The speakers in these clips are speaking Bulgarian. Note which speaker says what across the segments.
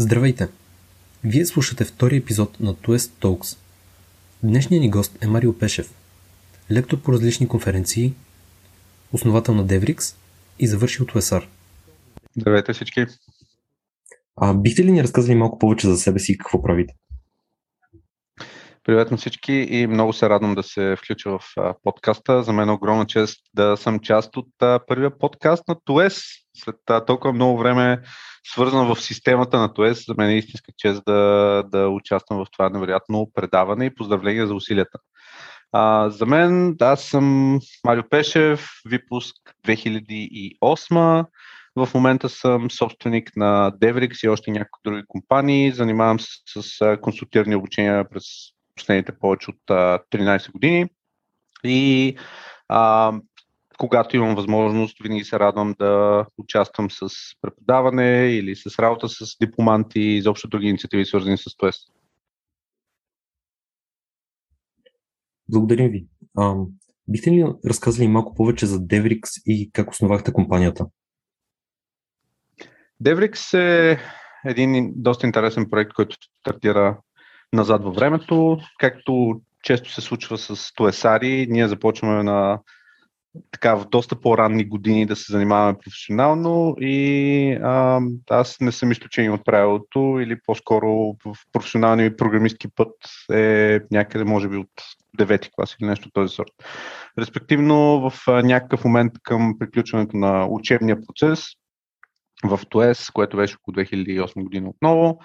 Speaker 1: Здравейте! Вие слушате втори епизод на Туест Talks. Днешният ни гост е Марио Пешев, лектор по различни конференции, основател на Devrix и завършил ТУЕСАР.
Speaker 2: Здравейте всички!
Speaker 1: А, бихте ли ни разказали малко повече за себе си и какво правите?
Speaker 2: Привет на всички и много се радвам да се включа в подкаста. За мен е огромна чест да съм част от първия подкаст на ТОЕС. След толкова много време свързан в системата на ТОЕС, за мен е истинска чест да, да участвам в това невероятно предаване и поздравления за усилията. А, за мен, аз съм Марио Пешев, випуск 2008. В момента съм собственик на Devrix и още някои други компании. Занимавам се с консултирани обучения през последните повече от а, 13 години. И а, когато имам възможност, винаги се радвам да участвам с преподаване или с работа с дипломанти и изобщо други инициативи, свързани с ТОЕС.
Speaker 1: Благодарим ви. А, бихте ли разказали малко повече за Devrix и как основахте компанията?
Speaker 2: Devrix е един доста интересен проект, който стартира назад във времето. Както често се случва с Туесари, ние започваме на така в доста по-ранни години да се занимаваме професионално и а, аз не съм изключение от правилото или по-скоро в професионалния ми програмистки път е някъде може би от девети клас или нещо този сорт. Респективно в а, някакъв момент към приключването на учебния процес в ТОЕС, което беше около 2008 година отново,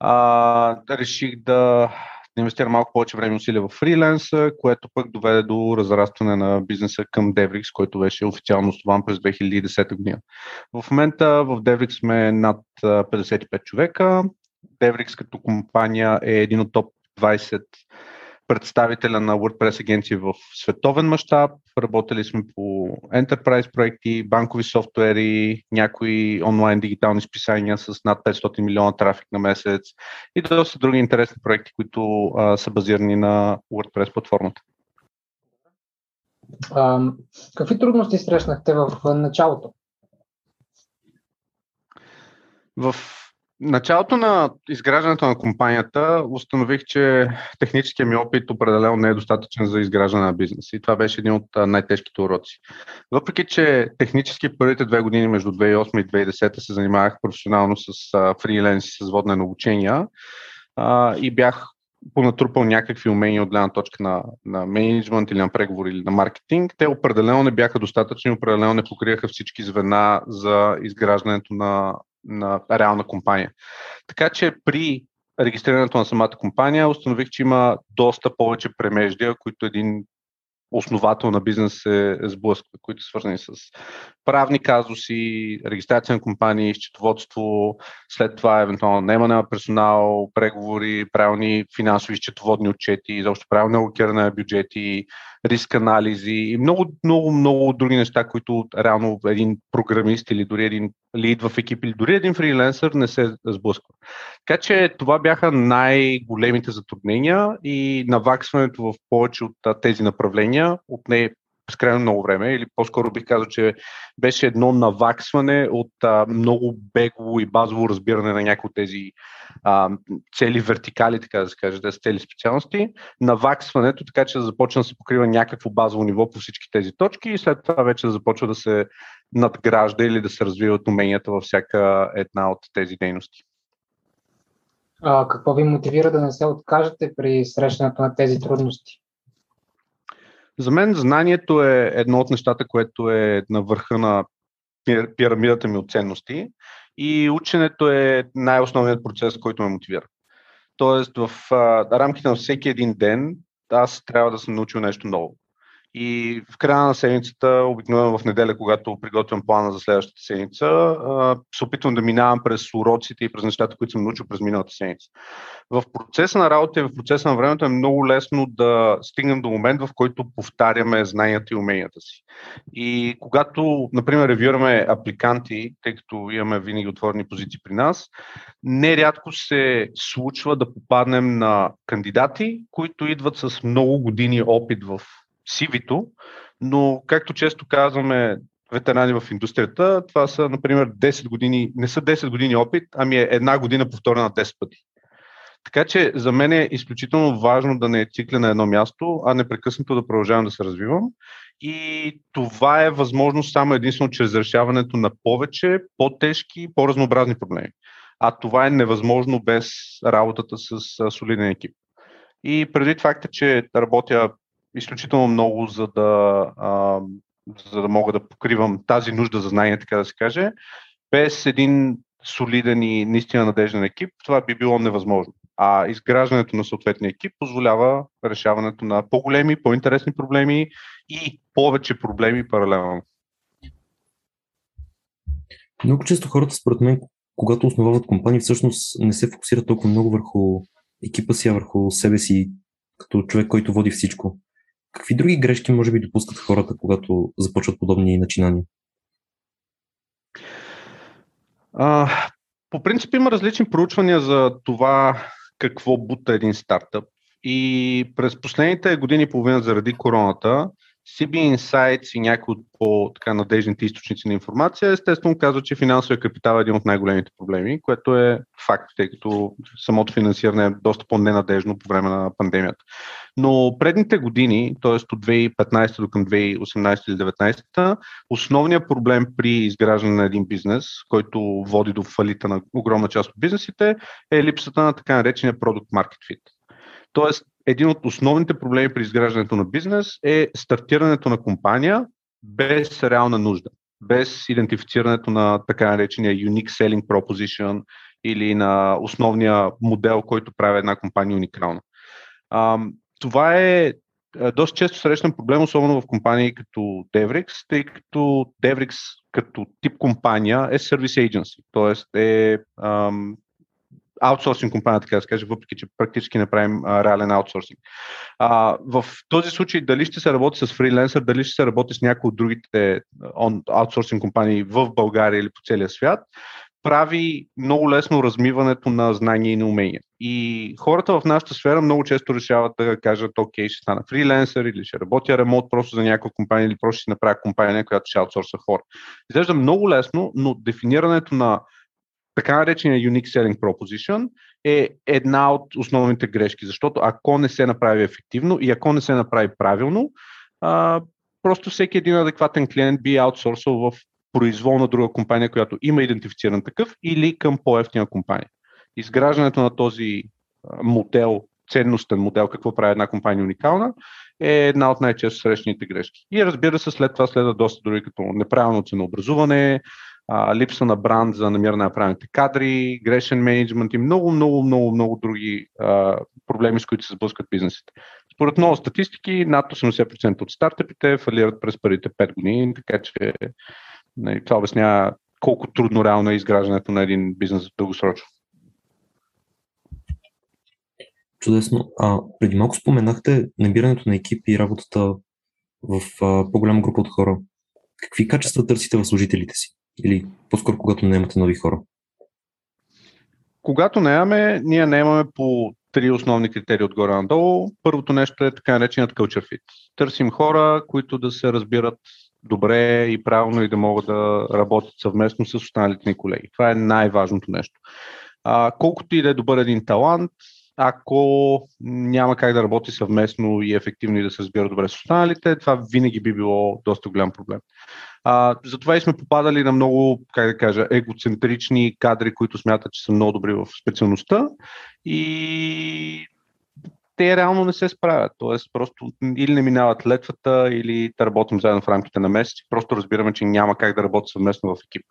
Speaker 2: а, реших да инвестира малко повече време и усилия в фриленса, което пък доведе до разрастване на бизнеса към Devrix, който беше официално основан през 2010 година. В момента в Devrix сме над 55 човека. Devrix като компания е един от топ 20 представителя на WordPress агенции в световен мащаб. Работили сме по enterprise проекти, банкови софтуери, някои онлайн дигитални списания с над 500 милиона трафик на месец и доста други интересни проекти, които а, са базирани на WordPress платформата.
Speaker 3: А, какви трудности срещнахте в началото?
Speaker 2: В началото на изграждането на компанията установих, че техническия ми опит определено не е достатъчен за изграждане на бизнес. И това беше един от най-тежките уроци. Въпреки, че технически първите две години между 2008 и 2010 се занимавах професионално с фриленс и с водне на обучения и бях понатрупал някакви умения от гледна точка на, на менеджмент или на преговори или на маркетинг, те определено не бяха достатъчни, определено не покриеха всички звена за изграждането на, на реална компания. Така че при регистрирането на самата компания установих, че има доста повече премеждия, които един основател на бизнес се сблъсква, които са свързани с правни казуси, регистрация на компании, счетоводство, след това евентуално наемане на персонал, преговори, правилни финансови счетоводни отчети, изобщо правилно алокиране на бюджети, риск анализи и много, много, много други неща, които реално един програмист или дори един лид в екип или дори един фриленсър не се сблъсква. Така че това бяха най-големите затруднения и наваксването в повече от тези направления отне безкрайно много време, или по-скоро бих казал, че беше едно наваксване от а, много бегово и базово разбиране на някои от тези а, цели вертикали, така да се каже, тези цели специалности, наваксването, така че да започне да се покрива някакво базово ниво по всички тези точки и след това вече да започва да се надгражда или да се развиват уменията във всяка една от тези дейности.
Speaker 3: А, какво ви мотивира да не се откажете при срещането на тези трудности?
Speaker 2: За мен знанието е едно от нещата, което е на върха на пирамидата ми от ценности и ученето е най-основният процес, който ме мотивира. Тоест в а, рамките на всеки един ден аз трябва да съм научил нещо ново. И в края на седмицата, обикновено в неделя, когато приготвям плана за следващата седмица, се опитвам да минавам през уроците и през нещата, които съм научил през миналата седмица. В процеса на работа и в процеса на времето е много лесно да стигнем до момент, в който повтаряме знанията и уменията си. И когато, например, ревюраме апликанти, тъй като имаме винаги отворени позиции при нас, нерядко се случва да попаднем на кандидати, които идват с много години опит в cv но както често казваме, ветерани в индустрията. Това са, например, 10 години, не са 10 години опит, ами е една година повторена 10 пъти. Така че за мен е изключително важно да не е цикля на едно място, а непрекъснато да продължавам да се развивам. И това е възможно само единствено чрез решаването на повече, по-тежки, по-разнообразни проблеми. А това е невъзможно без работата с солиден екип. И преди факта, че работя изключително много, за да, а, за да мога да покривам тази нужда за знание, така да се каже, без един солиден и наистина надежден екип, това би било невъзможно. А изграждането на съответния екип позволява решаването на по-големи, по-интересни проблеми и повече проблеми паралелно.
Speaker 1: Много често хората, според мен, когато основават компании, всъщност не се фокусират толкова много върху екипа си, а върху себе си, като човек, който води всичко. Какви други грешки може би допускат хората, когато започват подобни начинания?
Speaker 2: А, по принцип има различни проучвания за това какво бута един стартъп. И през последните години и половина заради короната, CB Insights и някои от по-надежните източници на информация, естествено казва, че финансовия капитал е един от най-големите проблеми, което е факт, тъй като самото финансиране е доста по-ненадежно по време на пандемията. Но предните години, т.е. от 2015 до към 2018 или 2019, основният проблем при изграждане на един бизнес, който води до фалита на огромна част от бизнесите, е липсата на така наречения продукт market fit. Тоест, един от основните проблеми при изграждането на бизнес е стартирането на компания без реална нужда, без идентифицирането на така наречения unique selling proposition или на основния модел, който прави една компания уникална. Това е доста често срещан проблем, особено в компании като Devrix, тъй като Devrix като тип компания е service agency, т.е. е аутсорсинг компания, така да се каже, въпреки че практически не правим а, реален аутсорсинг. А, в този случай дали ще се работи с фриленсър, дали ще се работи с някои от другите аутсорсинг компании в България или по целия свят, прави много лесно размиването на знания и на умения. И хората в нашата сфера много често решават да кажат, окей, ще стана фриленсър или ще работя ремонт просто за някаква компания или просто ще направя компания, която ще аутсорса хора. Изглежда много лесно, но дефинирането на така наречения Unique Selling Proposition е една от основните грешки, защото ако не се направи ефективно и ако не се направи правилно, а, просто всеки един адекватен клиент би аутсорсал в произвол на друга компания, която има идентифициран такъв или към по-ефтина компания. Изграждането на този модел, ценностен модел, какво прави една компания уникална, е една от най-често срещаните грешки. И разбира се, след това следва доста други като неправилно ценообразуване, а, липса на бранд за намиране на правилните кадри, грешен менеджмент и много, много, много, много други а, проблеми, с които се сблъскат бизнесите. Според много статистики, над 80% от стартъпите фалират през първите 5 години, така че нали, това обяснява колко трудно реално е изграждането на един бизнес дългосрочно.
Speaker 1: Чудесно. А, преди малко споменахте набирането на екипи и работата в а, по-голяма група от хора. Какви качества търсите в служителите си? Или по-скоро когато не нови хора?
Speaker 2: Когато наемаме, ние наемаме по три основни критерии отгоре надолу. Първото нещо е така нареченият culture fit. Търсим хора, които да се разбират добре и правилно и да могат да работят съвместно с останалите ни колеги. Това е най-важното нещо. А, колкото и да е добър един талант, ако няма как да работи съвместно и ефективно и да се разбира добре с останалите, това винаги би било доста голям проблем. А, затова и сме попадали на много, как да кажа, егоцентрични кадри, които смятат, че са много добри в специалността. И те реално не се справят. Тоест, просто или не минават летвата, или да работим заедно в рамките на месец. Просто разбираме, че няма как да работи съвместно в екип.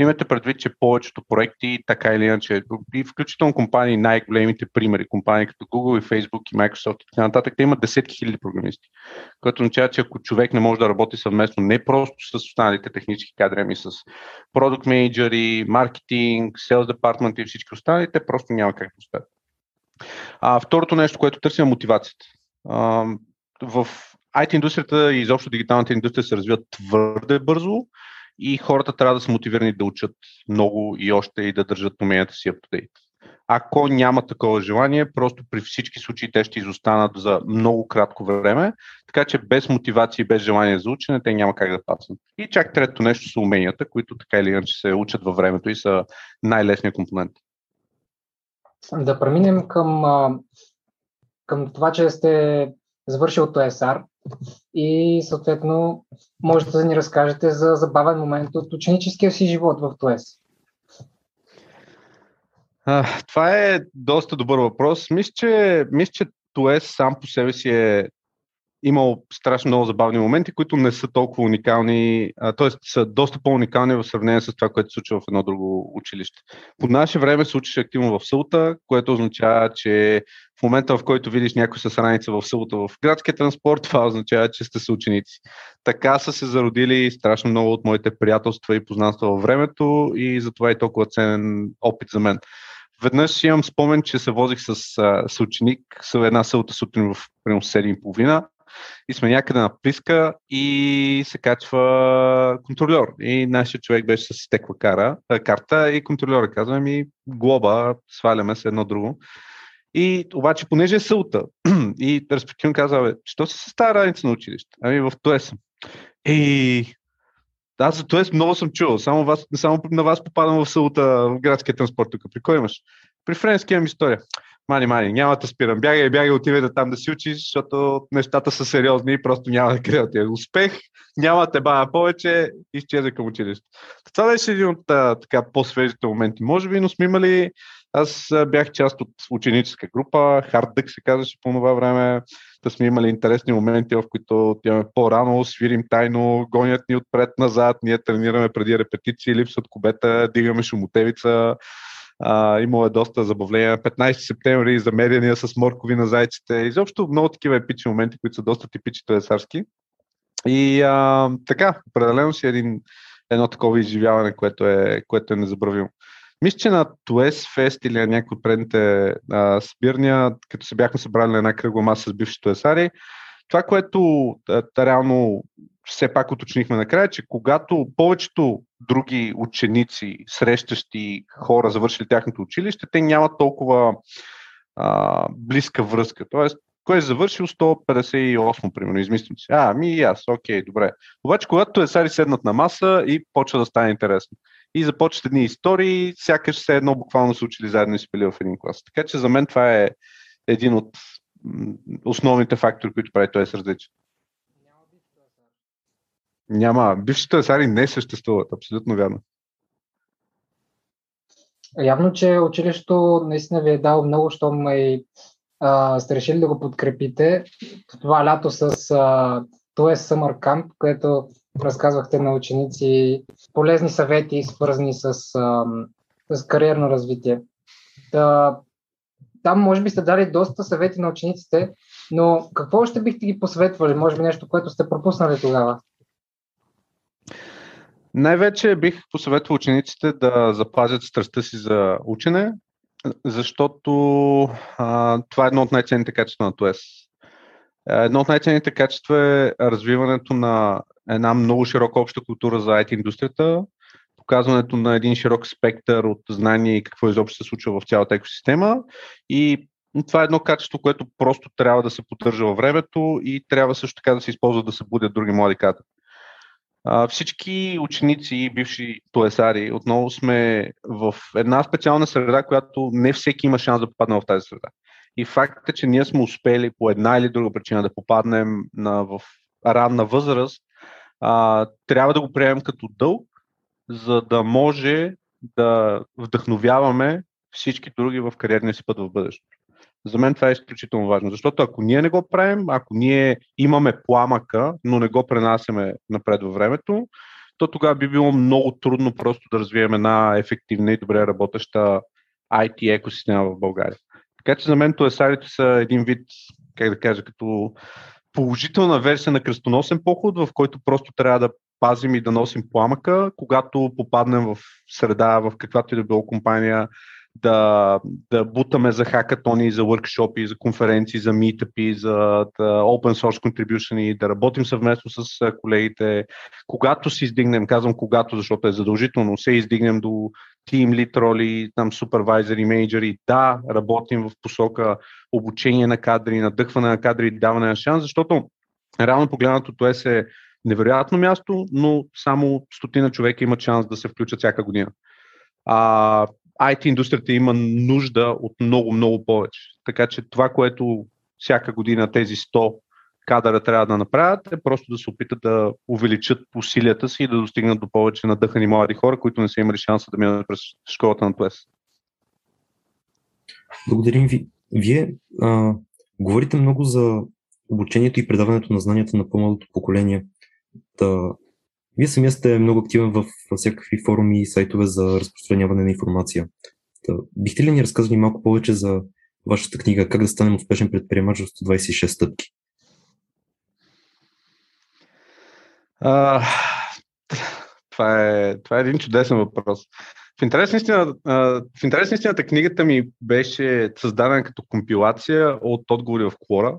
Speaker 2: Имате предвид, че повечето проекти, така или иначе, и включително компании, най-големите примери, компании като Google и Facebook и Microsoft и така нататък, те имат десетки хиляди програмисти. Което означава, че ако човек не може да работи съвместно не просто с останалите технически кадри, ами с продукт менеджери, маркетинг, sales department и всички останали, те просто няма как да успеят. А, второто нещо, което търсим е мотивацията. А, в IT индустрията и изобщо дигиталната индустрия се развиват твърде бързо и хората трябва да са мотивирани да учат много и още и да държат уменията си up. Ако няма такова желание, просто при всички случаи те ще изостанат за много кратко време, така че без мотивация и без желание за учене те няма как да паснат. И чак трето нещо са уменията, които така или иначе се учат във времето и са най-лесният компонент.
Speaker 3: Да преминем към, към това, че сте завършил ТСР и съответно можете да ни разкажете за забавен момент от ученическия си живот в ТОЕС.
Speaker 2: Това е доста добър въпрос. Мисля, че, мисля, че ТОЕС сам по себе си е имал страшно много забавни моменти, които не са толкова уникални, т.е. са доста по-уникални в сравнение с това, което се случва в едно друго училище. По наше време се учиш активно в Сълта, което означава, че в момента, в който видиш някой с раница в Сълта в градския транспорт, това означава, че сте съученици. Така са се зародили страшно много от моите приятелства и познанства във времето и затова е толкова ценен опит за мен. Веднъж имам спомен, че се возих с съученик с една сълта сутрин в примерно 7.30 и сме някъде на плиска и се качва контролер. И нашия човек беше с стекла кара, карта и контролера казва ми глоба, сваляме се едно друго. И обаче, понеже е сълта, и респективно казва, бе, що си се стара раница на училище? Ами в това съм. И аз за това много съм чувал. Само, вас, само на вас попадам в сълта в градския транспорт тук. При кой имаш? При френски имам история. Мани, мани, няма да спирам. Бягай, бягай, отивай да там да си учиш, защото нещата са сериозни и просто няма да крия тия. Успех, няма те бая повече, изчезва към училище. Това беше един от така по-свежите моменти. Може би, но сме имали аз бях част от ученическа група, Hard се казваше по това време. Да сме имали интересни моменти, в които отиваме по-рано, свирим тайно, гонят ни отпред-назад, ние тренираме преди репетиции, липсват кубета, дигаме шумотевица, а, имало е доста забавления. 15 септември замеряния с моркови на зайците. Изобщо много такива епични моменти, които са доста типични туесарски. И а, така, определено си един, едно такова изживяване, което е, което е незабравимо. Мисля, че на Туес Фест или на някои от предните а, събирния, като се бяхме събрали на една кръгла маса с бивши туесари, това, което а, реално все пак уточнихме накрая, че когато повечето други ученици, срещащи хора, завършили тяхното училище, те нямат толкова а, близка връзка. Тоест, кой е завършил 158, примерно, измислям си. А, ми и аз, окей, добре. Обаче, когато е сари седнат на маса и почва да стане интересно. И започват едни истории, сякаш все едно буквално са учили заедно и спили в един клас. Така че за мен това е един от основните фактори, които прави този различен. Няма. Бившите асари не съществуват. Абсолютно вярно.
Speaker 3: Явно, че училището наистина ви е дал много, щом и а, сте решили да го подкрепите. Това лято с а, това е което разказвахте на ученици полезни съвети, свързани с, а, с кариерно развитие. Да, там може би сте дали доста съвети на учениците, но какво още бихте ги посъветвали? Може би нещо, което сте пропуснали тогава?
Speaker 2: Най-вече бих посъветвал учениците да запазят страстта си за учене, защото а, това е едно от най-ценните качества на ТОЕС. Едно от най-ценните качества е развиването на една много широка обща култура за IT индустрията, показването на един широк спектър от знания и какво изобщо се случва в цялата екосистема. И това е едно качество, което просто трябва да се поддържа във времето и трябва също така да се използва да се будят други млади Всички ученици и бивши туесари отново сме в една специална среда, която не всеки има шанс да попадне в тази среда. И фактът е, че ние сме успели по една или друга причина да попаднем на, в ранна възраст, а, трябва да го приемем като дълг, за да може да вдъхновяваме всички други в кариерния си път в бъдещето. За мен това е изключително важно, защото ако ние не го правим, ако ние имаме пламъка, но не го пренасяме напред във времето, то тогава би било много трудно просто да развием една ефективна и добре работеща IT екосистема в България. Така че за мен туесарите са един вид, как да кажа, като положителна версия на кръстоносен поход, в който просто трябва да пазим и да носим пламъка, когато попаднем в среда, в каквато и да било компания, да, да бутаме за хакатони, за workshopи, за конференции, за митъпи, за да open source contribution, да работим съвместно с колегите. Когато си издигнем, казвам когато, защото е задължително, се издигнем до team lead роли, там супервайзери, менеджери. Да, работим в посока обучение на кадри, надъхване на кадри, даване на шанс, защото реално погледнато това е невероятно място, но само стотина човека имат шанс да се включат всяка година. А, IT индустрията има нужда от много, много повече. Така че това, което всяка година тези 100 кадъра трябва да направят, е просто да се опитат да увеличат усилията си и да достигнат до повече надъхани млади хора, които не са имали шанса да минат през школата на ТОЕС.
Speaker 1: Благодарим ви. Вие а, говорите много за обучението и предаването на знанията на по-малото поколение. Та, вие самия сте много активен в всякакви форуми и сайтове за разпространяване на информация. Та, бихте ли ни разказали малко повече за вашата книга Как да станем успешен предприемач в 126 стъпки?
Speaker 2: А, това, е, това е един чудесен въпрос. В интерес, истина, в интерес истината книгата ми беше създадена като компилация от отговори в Quora,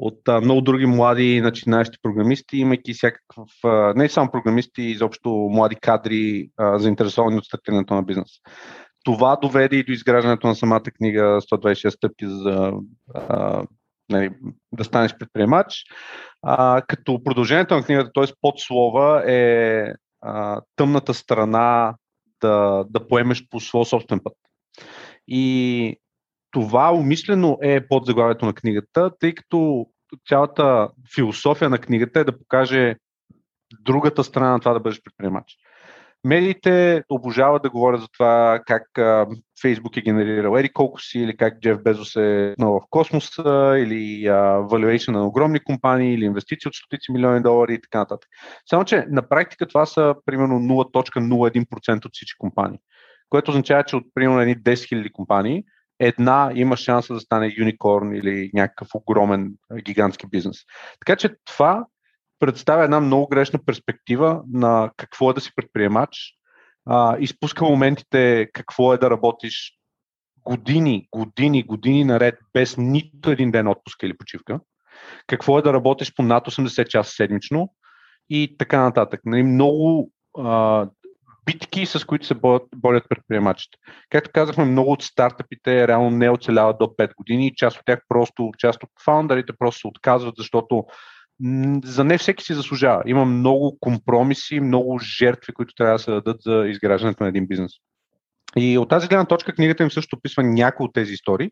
Speaker 2: от а, много други млади начинаещи програмисти, имайки всякакъв, а, не само програмисти, изобщо млади кадри, а, заинтересовани от стартирането на бизнес. Това доведе и до изграждането на самата книга 126 стъпки за а, нали, да станеш предприемач. А, като продължението на книгата, т.е. подслова е а, тъмната страна да, да поемеш по своя собствен път. И това умишлено е под заглавието на книгата, тъй като цялата философия на книгата е да покаже другата страна на това да бъдеш предприемач. Медиите обожават да говорят за това как Фейсбук е генерирал ери колко си, или как Джеф Безос е в космоса, или valuation на огромни компании, или инвестиции от стотици милиони долари и така нататък. Само, че на практика това са примерно 0.01% от всички компании, което означава, че от примерно едни 10 000 компании, една има шанса да стане юникорн или някакъв огромен гигантски бизнес. Така че това представя една много грешна перспектива на какво е да си предприемач. А, изпуска моментите какво е да работиш години, години, години наред без нито един ден отпуска или почивка. Какво е да работиш по над 80 часа седмично и така нататък. Нали, много а, битки, с които се борят, борят предприемачите. Както казахме, много от стартъпите реално не оцеляват до 5 години част от тях просто, част от фаундърите просто се отказват, защото за не всеки си заслужава. Има много компромиси, много жертви, които трябва да се дадат за изграждането на един бизнес. И от тази гледна точка книгата им също описва някои от тези истории.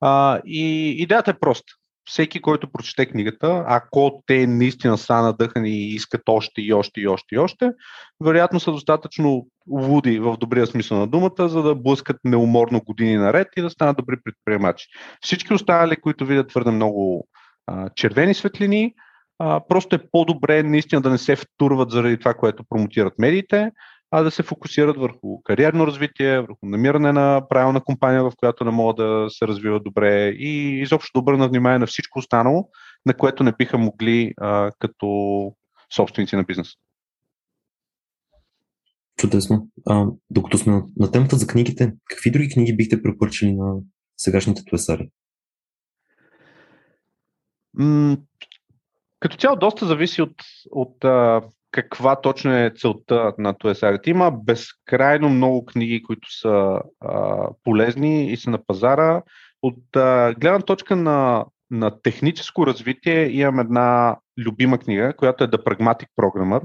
Speaker 2: А, и идеята е проста. Всеки, който прочете книгата, ако те наистина са надъхани и искат още и още и още и още, вероятно са достатъчно луди в добрия смисъл на думата, за да блъскат неуморно години наред и да станат добри предприемачи. Всички останали, които видят твърде много а, червени светлини, а, просто е по-добре наистина да не се втурват заради това, което промотират медиите, а да се фокусират върху кариерно развитие, върху намиране на правилна компания, в която не могат да се развиват добре и изобщо да обърнат внимание на всичко останало, на което не биха могли а, като собственици на бизнес.
Speaker 1: Чудесно. А, докато сме на темата за книгите, какви други книги бихте препоръчали на сегашните туесари?
Speaker 2: като цяло доста зависи от, от а, каква точно е целта на този. Има безкрайно много книги, които са а, полезни и са на пазара. От а, гледна точка на, на техническо развитие имам една любима книга, която е The Pragmatic Programmer,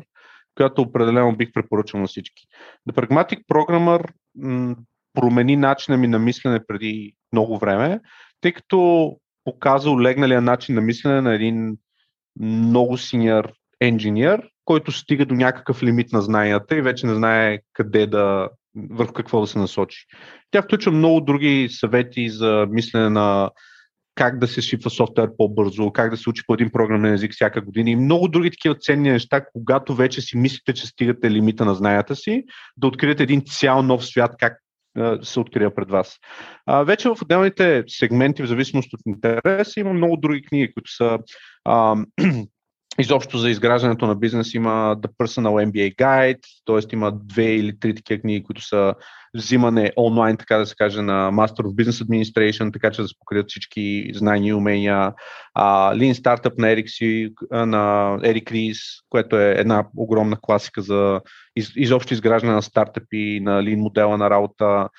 Speaker 2: която определено бих препоръчал на всички. The Pragmatic Programmer м- промени начина ми на мислене преди много време, тъй като показа легналия начин на мислене на един много синьор енжиньор, който стига до някакъв лимит на знанията и вече не знае къде да, върху какво да се насочи. Тя включва много други съвети за мислене на как да се шифва софтуер по-бързо, как да се учи по един програмен език всяка година и много други такива ценни неща, когато вече си мислите, че стигате лимита на знанията си, да откриете един цял нов свят, как се открия пред вас. А, вече в отделните сегменти, в зависимост от интереса, има много други книги, които са а, изобщо за изграждането на бизнес има The Personal MBA Guide, т.е. има две или три такива книги, които са взимане онлайн, така да се каже, на Master of Business Administration, така че да се покрият всички знания и умения. А, Lean Startup на Си, на Ерик Рис, което е една огромна класика за из, изобщо изграждане на стартъпи, на Lean модела на работа.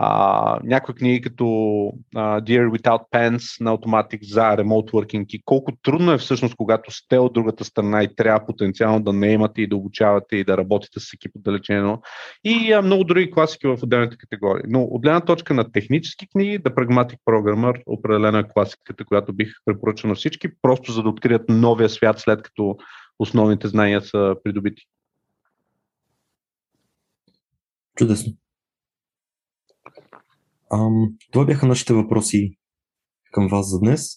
Speaker 2: А, някои книги като uh, Dear Without Pants на Automatic за Remote Working и колко трудно е всъщност, когато сте от другата страна и трябва потенциално да не имате и да обучавате и да работите с екип отдалечено и uh, много други класики в отделните категории. Но от гледна точка на технически книги, The Pragmatic Programmer определена класиката, която бих препоръчал на всички, просто за да открият новия свят след като основните знания са придобити.
Speaker 1: Чудесно. Ам, това бяха нашите въпроси към вас за днес.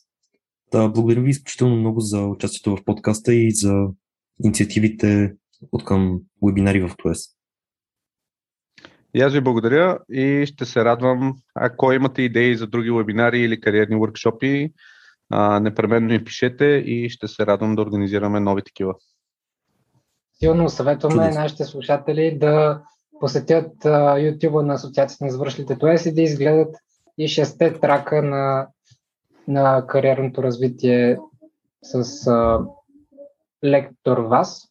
Speaker 1: Да, благодаря ви изключително много за участието в подкаста и за инициативите от към вебинари в ТОЕС.
Speaker 2: И аз ви благодаря и ще се радвам, ако имате идеи за други вебинари или кариерни workshopи, непременно ми пишете и ще се радвам да организираме нови такива.
Speaker 3: Силно съветваме Чудесно. нашите слушатели да посетят YouTube на Асоциацията на извършилите ТОЕС и да изгледат и шесте трака на, на кариерното развитие с а, лектор Вас.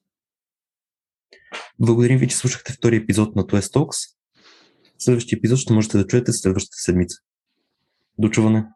Speaker 1: Благодарим ви, че слушахте втори епизод на TOES Talks. Следващия епизод ще можете да чуете следващата седмица. До чуване!